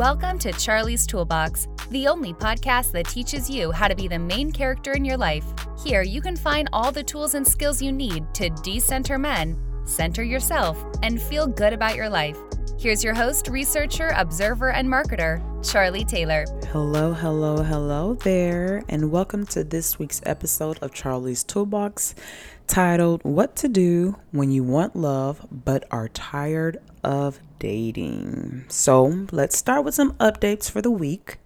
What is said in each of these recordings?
Welcome to Charlie's Toolbox, the only podcast that teaches you how to be the main character in your life. Here, you can find all the tools and skills you need to decenter men, center yourself, and feel good about your life. Here's your host, researcher, observer, and marketer, Charlie Taylor. Hello, hello, hello there, and welcome to this week's episode of Charlie's Toolbox titled What to Do When You Want Love But Are Tired of Dating. So let's start with some updates for the week.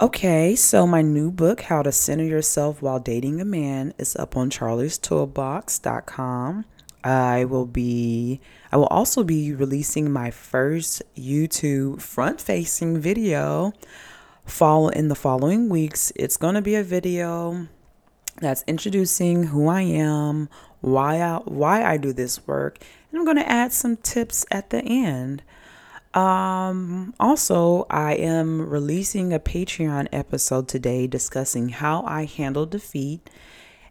Okay, so my new book, How to Center Yourself While Dating a Man, is up on charliestoolbox.com. I will be I will also be releasing my first YouTube front-facing video fall in the following weeks. It's going to be a video that's introducing who I am, why I, why I do this work, and I'm going to add some tips at the end. Um, also, I am releasing a Patreon episode today discussing how I handled defeat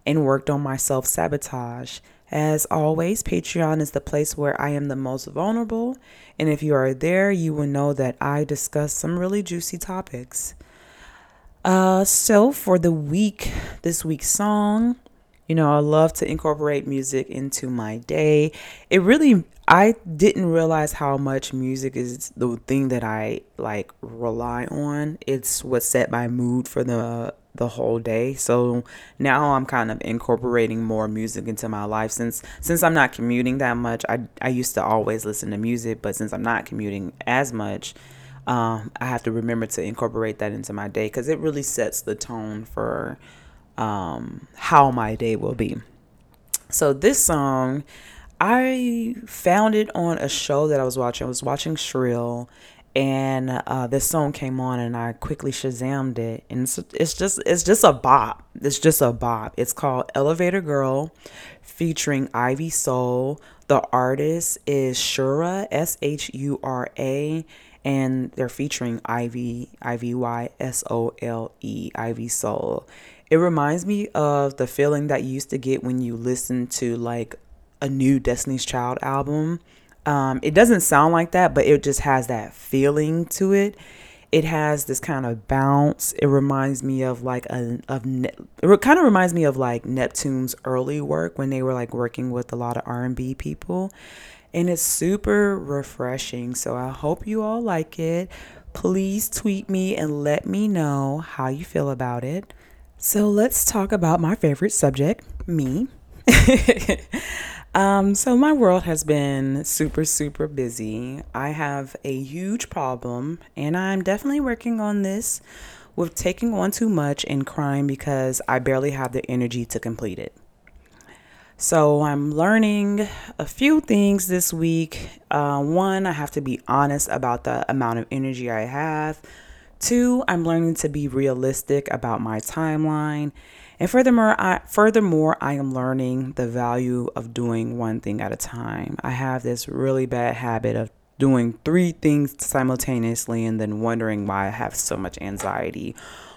and worked on my self sabotage. As always, Patreon is the place where I am the most vulnerable, and if you are there, you will know that I discuss some really juicy topics. Uh, so for the week, this week's song, you know, I love to incorporate music into my day. It really, I didn't realize how much music is the thing that I like rely on. It's what set my mood for the the whole day. So now I'm kind of incorporating more music into my life since since I'm not commuting that much. I I used to always listen to music, but since I'm not commuting as much, um, I have to remember to incorporate that into my day because it really sets the tone for um, how my day will be. So this song, I found it on a show that I was watching. I was watching Shrill, and uh, this song came on, and I quickly shazammed it, and it's, it's just it's just a bop. It's just a bop. It's called Elevator Girl, featuring Ivy Sole. The artist is Shura S H U R A and they're featuring Ivy, I V Y S O L E, Ivy Sole. It reminds me of the feeling that you used to get when you listen to like a new Destiny's Child album. Um, it doesn't sound like that, but it just has that feeling to it. It has this kind of bounce. It reminds me of like a of it kind of reminds me of like Neptune's early work when they were like working with a lot of R&B people and it's super refreshing. So I hope you all like it. Please tweet me and let me know how you feel about it. So let's talk about my favorite subject, me. um, so my world has been super, super busy. I have a huge problem, and I'm definitely working on this with taking on too much and crying because I barely have the energy to complete it. So I'm learning a few things this week. Uh, one, I have to be honest about the amount of energy I have. Two, I'm learning to be realistic about my timeline. And furthermore, I, furthermore, I am learning the value of doing one thing at a time. I have this really bad habit of doing three things simultaneously and then wondering why I have so much anxiety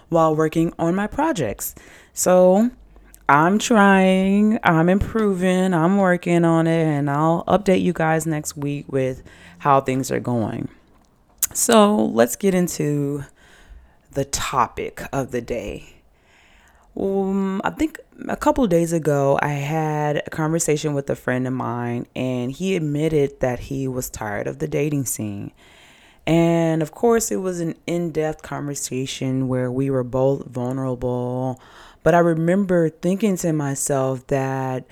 while working on my projects. So I'm trying, I'm improving, I'm working on it, and I'll update you guys next week with how things are going. So let's get into the topic of the day. Um, I think a couple days ago, I had a conversation with a friend of mine, and he admitted that he was tired of the dating scene. And of course, it was an in depth conversation where we were both vulnerable but I remember thinking to myself that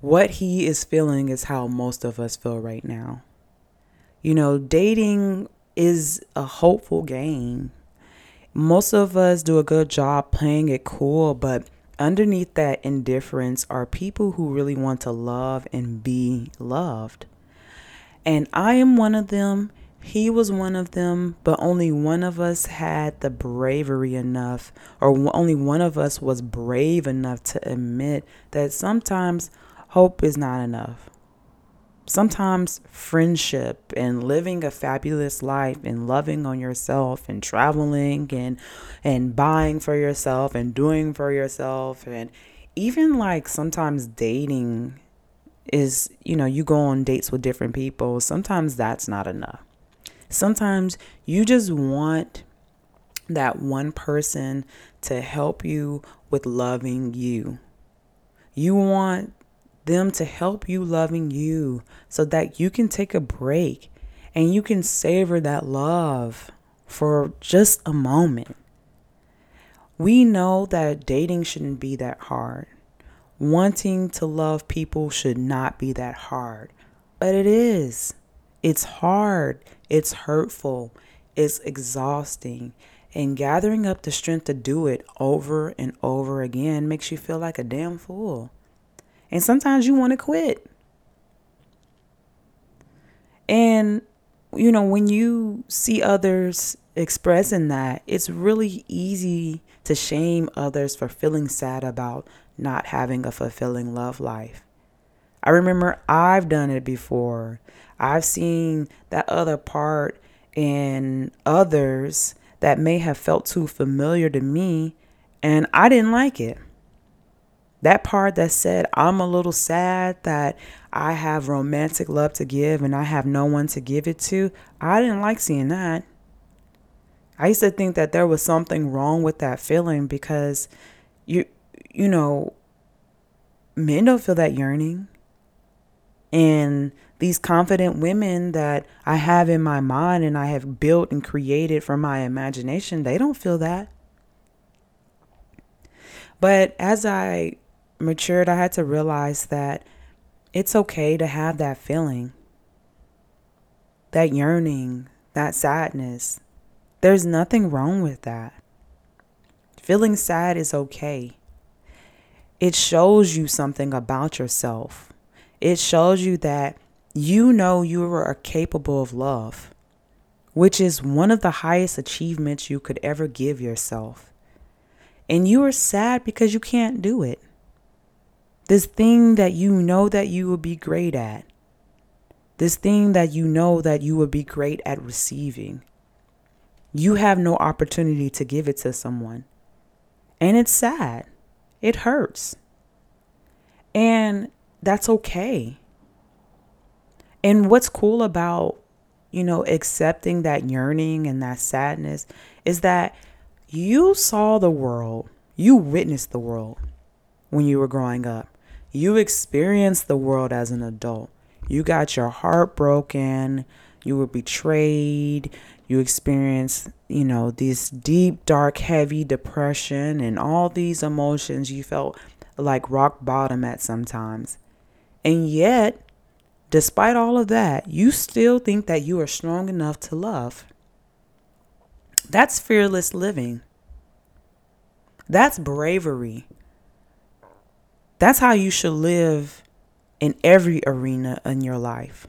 what he is feeling is how most of us feel right now. You know, dating is a hopeful game. Most of us do a good job playing it cool, but underneath that indifference are people who really want to love and be loved. And I am one of them. He was one of them, but only one of us had the bravery enough, or only one of us was brave enough to admit that sometimes hope is not enough. Sometimes friendship and living a fabulous life and loving on yourself and traveling and and buying for yourself and doing for yourself and even like sometimes dating is, you know, you go on dates with different people. Sometimes that's not enough Sometimes you just want that one person to help you with loving you. You want them to help you loving you so that you can take a break and you can savor that love for just a moment. We know that dating shouldn't be that hard. Wanting to love people should not be that hard, but it is. It's hard, it's hurtful, it's exhausting, and gathering up the strength to do it over and over again makes you feel like a damn fool. And sometimes you want to quit. And, you know, when you see others expressing that, it's really easy to shame others for feeling sad about not having a fulfilling love life. I remember I've done it before. I've seen that other part in others that may have felt too familiar to me, and I didn't like it. That part that said, I'm a little sad that I have romantic love to give and I have no one to give it to, I didn't like seeing that. I used to think that there was something wrong with that feeling because you you know men don't feel that yearning. And these confident women that I have in my mind and I have built and created from my imagination, they don't feel that. But as I matured, I had to realize that it's okay to have that feeling, that yearning, that sadness. There's nothing wrong with that. Feeling sad is okay. It shows you something about yourself. It shows you that you know you are capable of love, which is one of the highest achievements you could ever give yourself. And you are sad because you can't do it. This thing that you know that you will be great at. This thing that you know that you will be great at receiving. You have no opportunity to give it to someone. And it's sad. It hurts. And that's okay. And what's cool about, you know, accepting that yearning and that sadness is that you saw the world, you witnessed the world when you were growing up. You experienced the world as an adult. You got your heart broken, you were betrayed, you experienced, you know, this deep, dark, heavy depression and all these emotions. You felt like rock bottom at sometimes. And yet, despite all of that, you still think that you are strong enough to love. That's fearless living. That's bravery. That's how you should live in every arena in your life.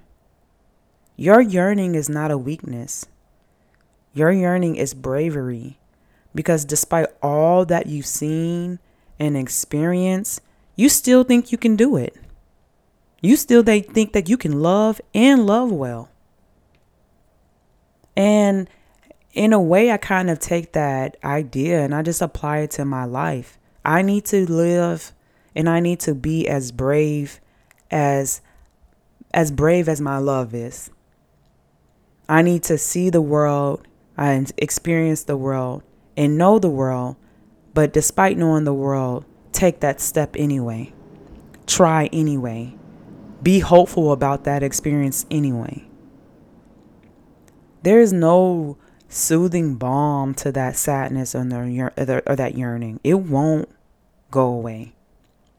Your yearning is not a weakness. Your yearning is bravery. Because despite all that you've seen and experienced, you still think you can do it. You still they think that you can love and love well. And in a way, I kind of take that idea and I just apply it to my life. I need to live and I need to be as brave as as brave as my love is. I need to see the world and experience the world and know the world, but despite knowing the world, take that step anyway. Try anyway be hopeful about that experience anyway. There is no soothing balm to that sadness or, the, or that yearning. It won't go away.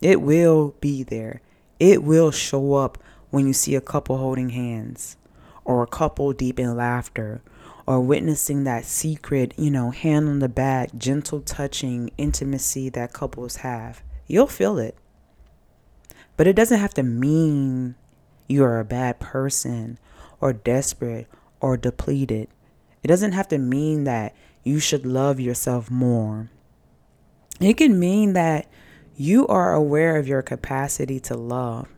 It will be there. It will show up when you see a couple holding hands or a couple deep in laughter or witnessing that secret, you know, hand on the back, gentle touching intimacy that couples have. You'll feel it. But it doesn't have to mean you are a bad person or desperate or depleted. It doesn't have to mean that you should love yourself more. It can mean that you are aware of your capacity to love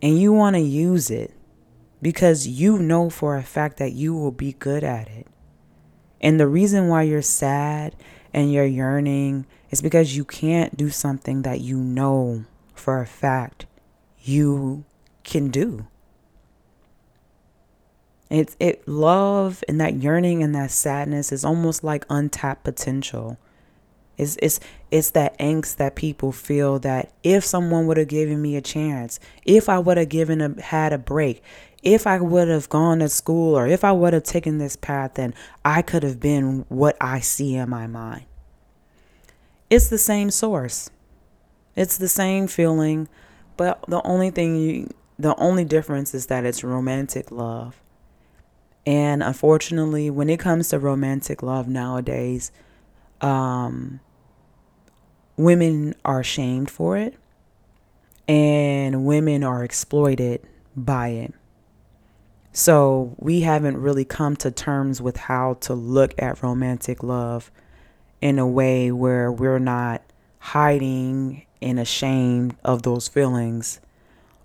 and you want to use it because you know for a fact that you will be good at it. And the reason why you're sad and you're yearning is because you can't do something that you know for a fact you can do. It it love and that yearning and that sadness is almost like untapped potential. It's it's it's that angst that people feel that if someone would have given me a chance, if I would have given a had a break, if I would have gone to school or if I would have taken this path, then I could have been what I see in my mind. It's the same source. It's the same feeling, but the only thing you the only difference is that it's romantic love. And unfortunately, when it comes to romantic love nowadays, um, women are shamed for it and women are exploited by it. So we haven't really come to terms with how to look at romantic love in a way where we're not hiding and ashamed of those feelings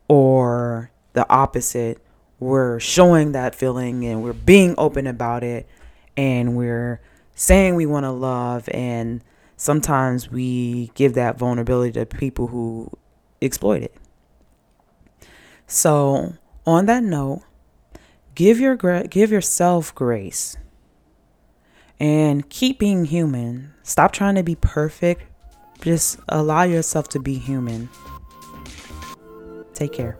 or the opposite we're showing that feeling and we're being open about it and we're saying we want to love and sometimes we give that vulnerability to people who exploit it. So, on that note, give your give yourself grace and keep being human. Stop trying to be perfect. Just allow yourself to be human. Take care.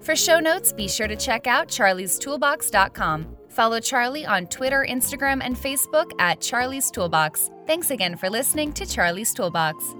For show notes, be sure to check out charliestoolbox.com. Follow Charlie on Twitter, Instagram, and Facebook at Charlie's Toolbox. Thanks again for listening to Charlie's Toolbox.